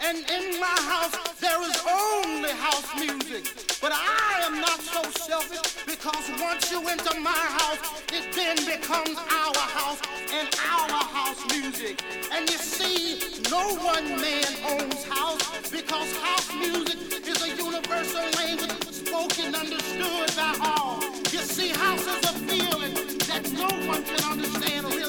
And in my house, there is only house music. But I am not so selfish because once you enter my house, it then becomes our house and our house music. And you see, no one man owns house because house music is a universal language spoken, understood by all. You see, house is a feeling that no one can understand really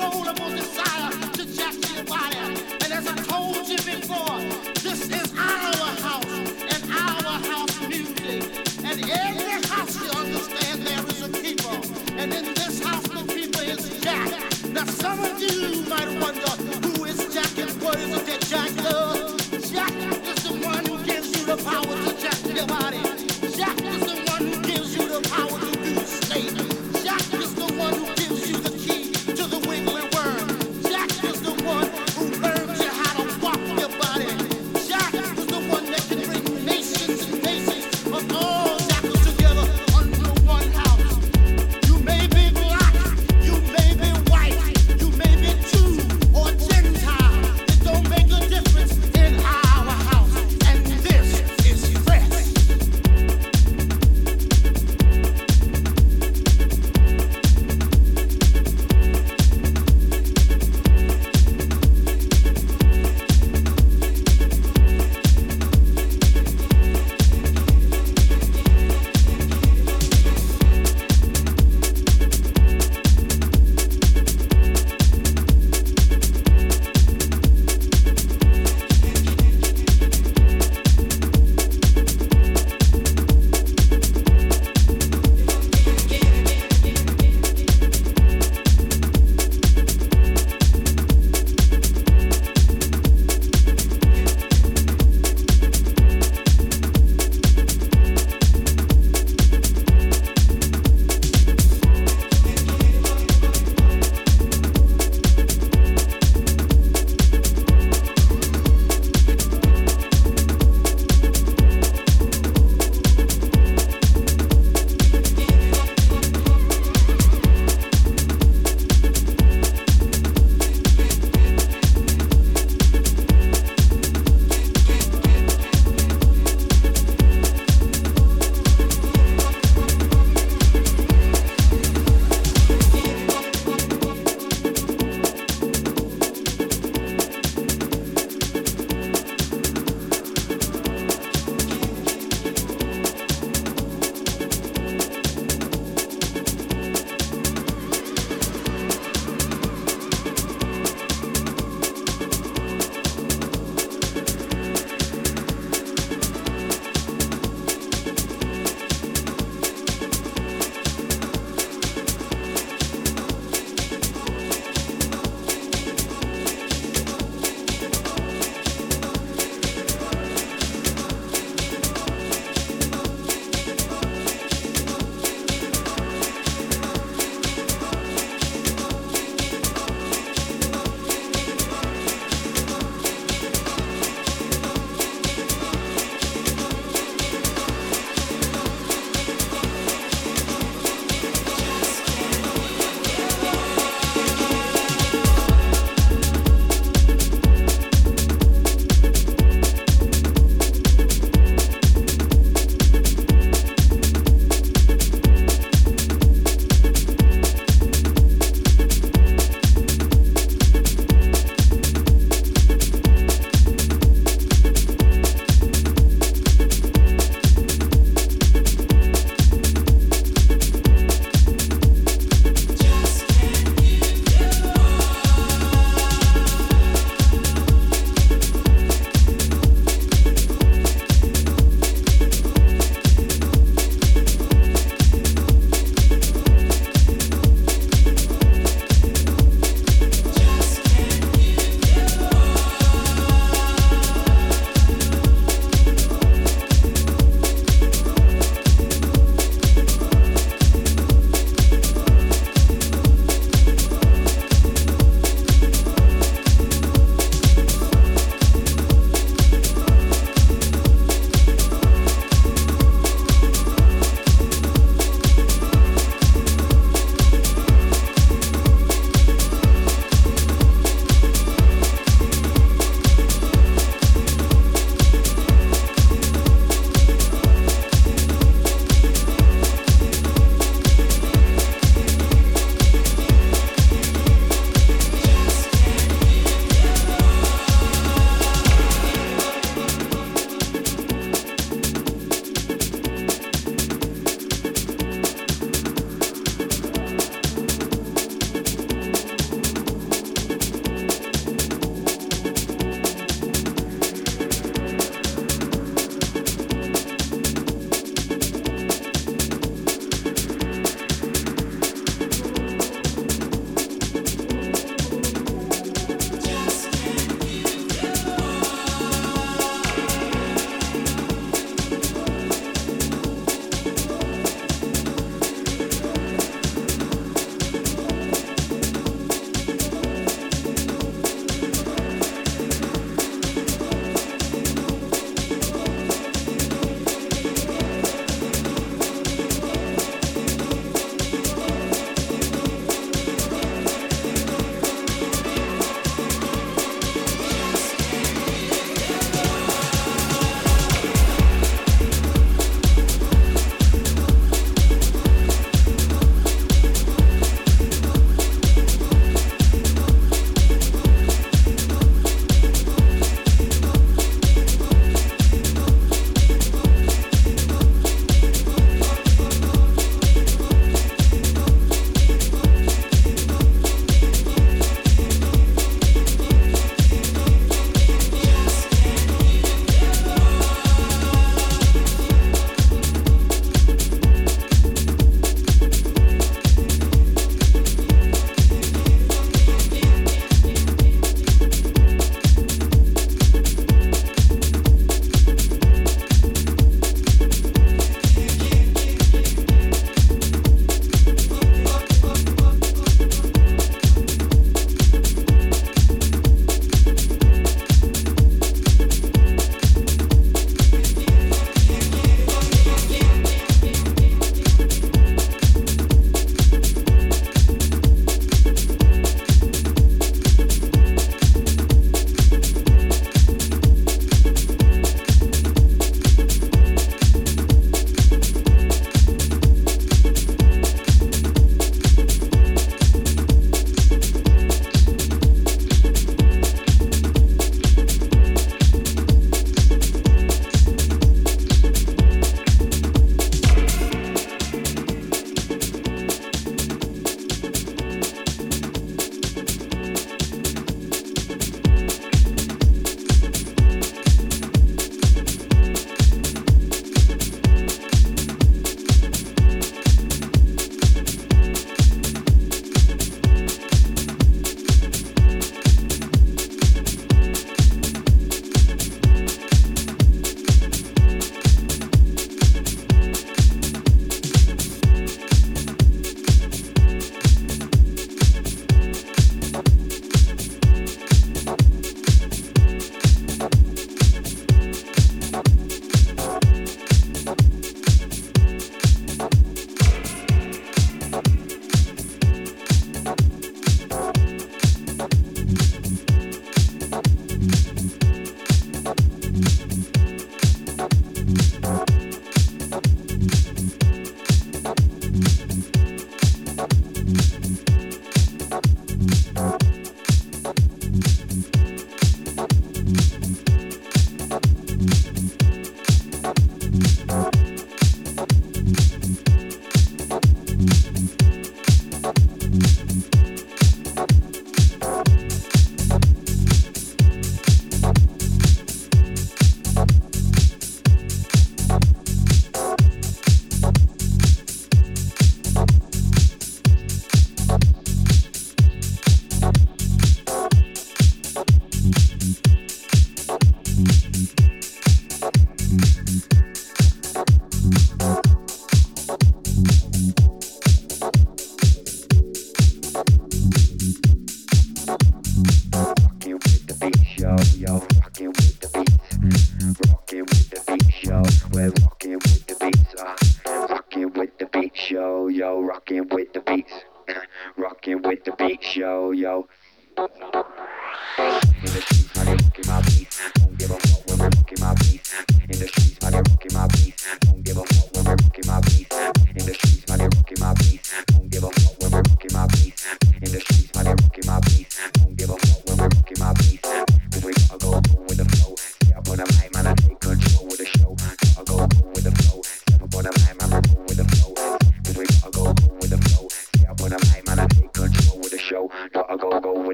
uncontrollable desire to jack your body. And as I told you before, this is our house and our house music. And every house you understand there is a keeper. And in this house the keeper is Jack. Now some of you might wonder who is Jack and what is it that Jack does? Jack is the one who gives you the power to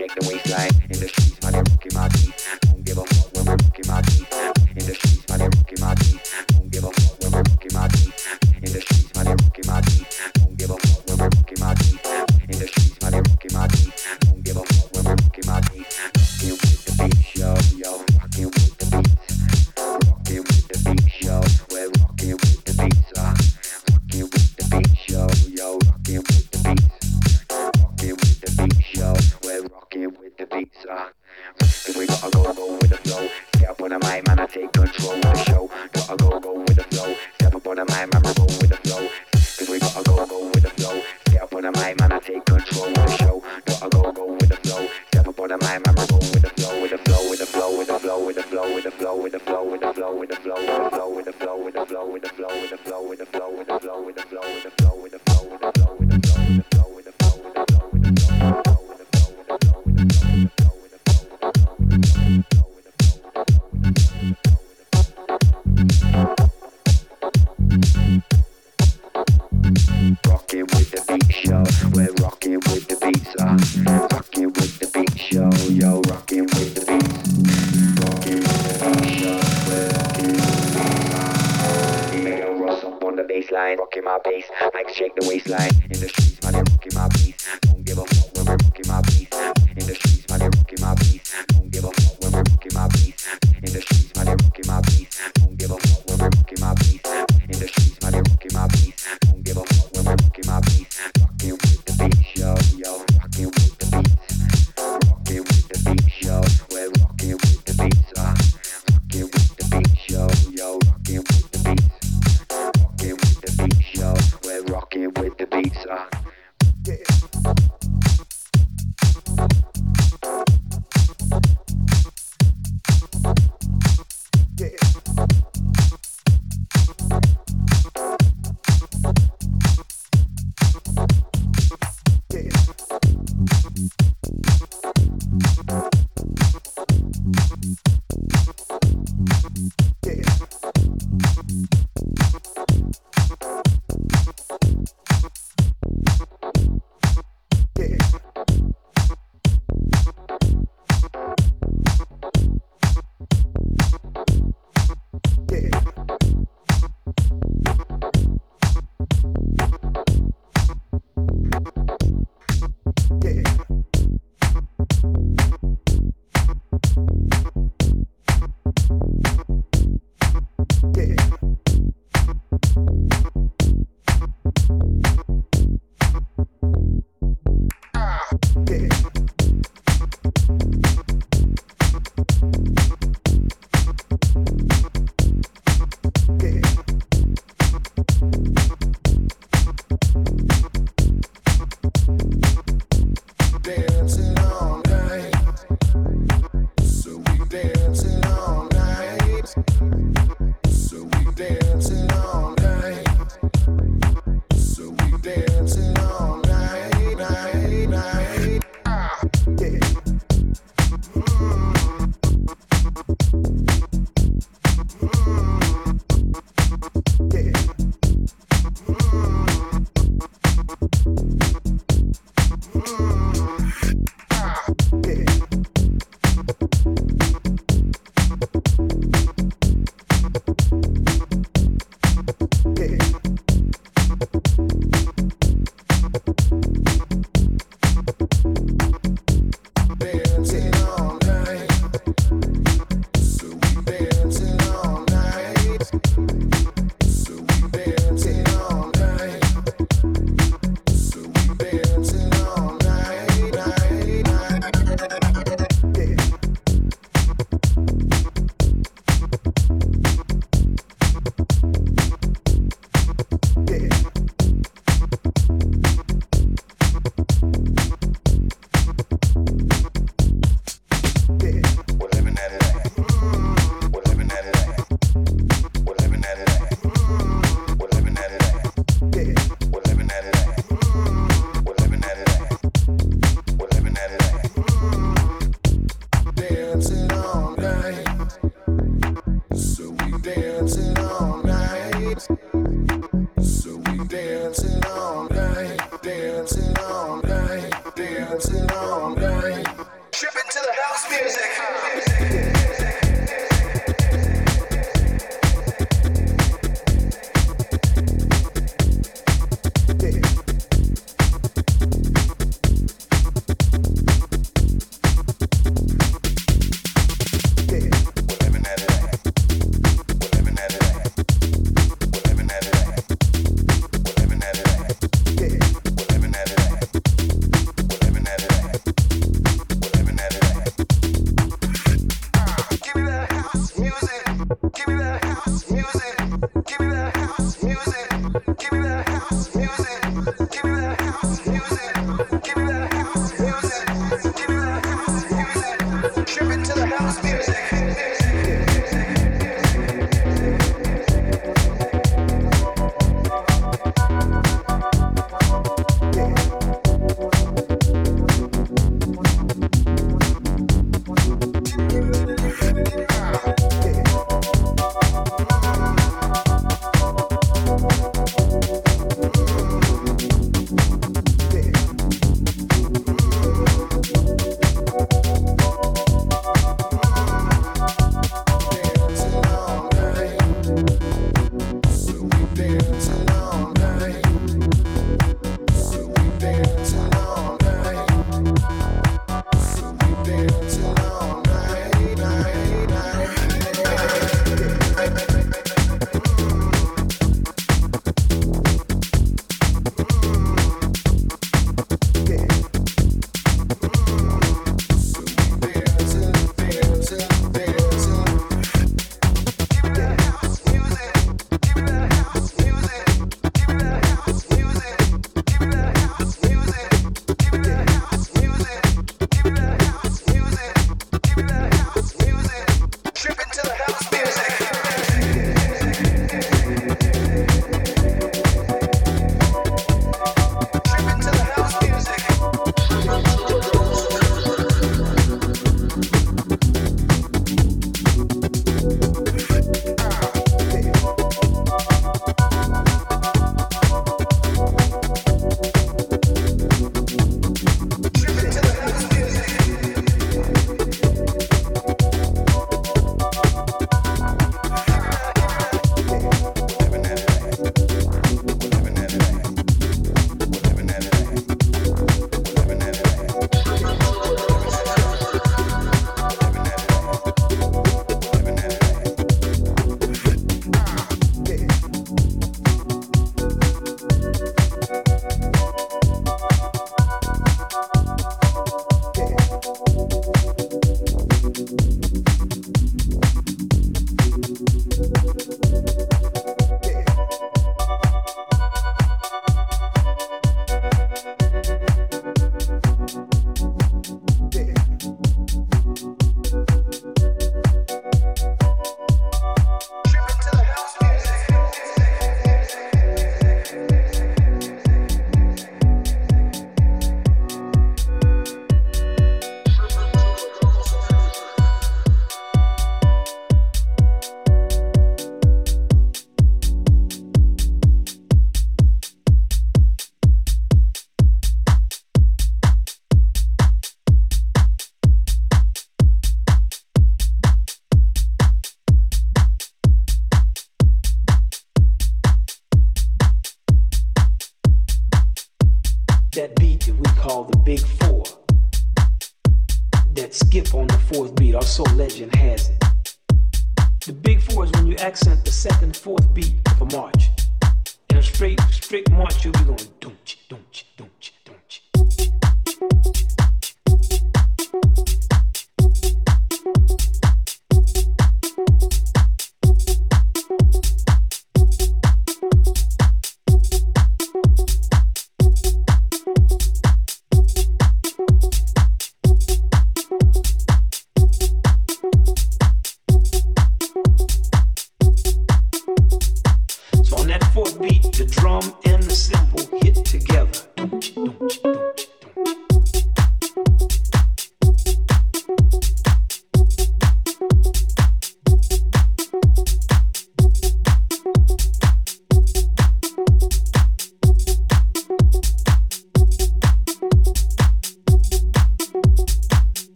with the beats.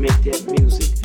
make that music.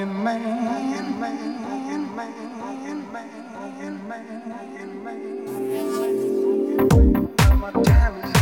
Broken man, broken man, broken man, broken man, broken man, broken man. My time is